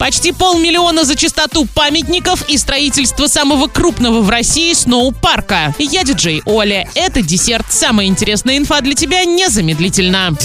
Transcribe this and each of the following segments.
Почти полмиллиона за чистоту памятников и строительство самого крупного в России сноупарка. Я диджей Оля. Это десерт. Самая интересная инфа для тебя незамедлительно.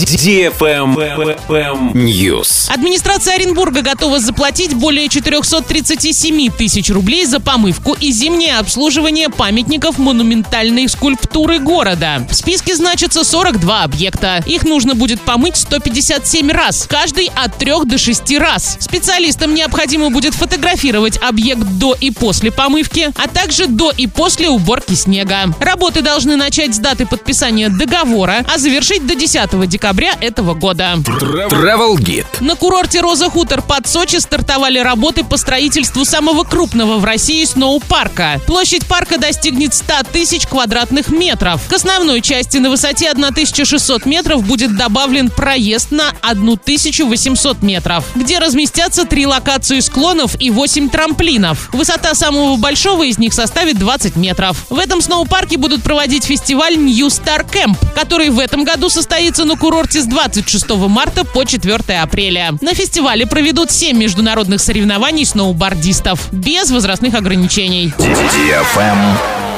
News. Администрация Оренбурга готова заплатить более 437 тысяч рублей за помывку и зимнее обслуживание памятников монументальной скульптуры города. В списке значится 42 объекта. Их нужно будет помыть 157 раз, каждый от 3 до 6 раз. Специалисты Специалистам необходимо будет фотографировать объект до и после помывки, а также до и после уборки снега. Работы должны начать с даты подписания договора, а завершить до 10 декабря этого года. Travel Guide. На курорте Роза Хутор под Сочи стартовали работы по строительству самого крупного в России сноупарка. Площадь парка достигнет 100 тысяч квадратных метров. К основной части на высоте 1600 метров будет добавлен проезд на 1800 метров, где разместятся три локации склонов и 8 трамплинов. Высота самого большого из них составит 20 метров. В этом сноупарке будут проводить фестиваль New Star Camp, который в этом году состоится на курорте с 26 марта по 4 апреля. На фестивале проведут 7 международных соревнований сноубордистов без возрастных ограничений.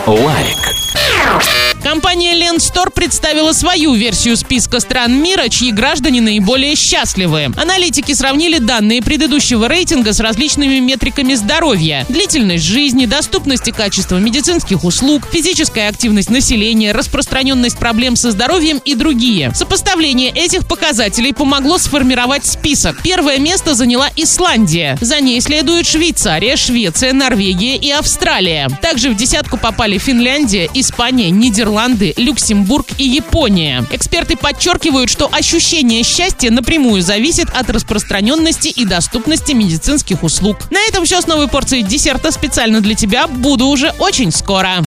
Лайк. Компания Ленстор представила свою версию списка стран мира, чьи граждане наиболее счастливы. Аналитики сравнили данные предыдущего рейтинга с различными метриками здоровья. Длительность жизни, доступность и качество медицинских услуг, физическая активность населения, распространенность проблем со здоровьем и другие. Сопоставление этих показателей помогло сформировать список. Первое место заняла Исландия. За ней следуют Швейцария, Швеция, Норвегия и Австралия. Также в десятку попали Финляндия, Испания, Нидерланды, Нидерланды, Люксембург и Япония. Эксперты подчеркивают, что ощущение счастья напрямую зависит от распространенности и доступности медицинских услуг. На этом все с новой порцией десерта специально для тебя. Буду уже очень скоро.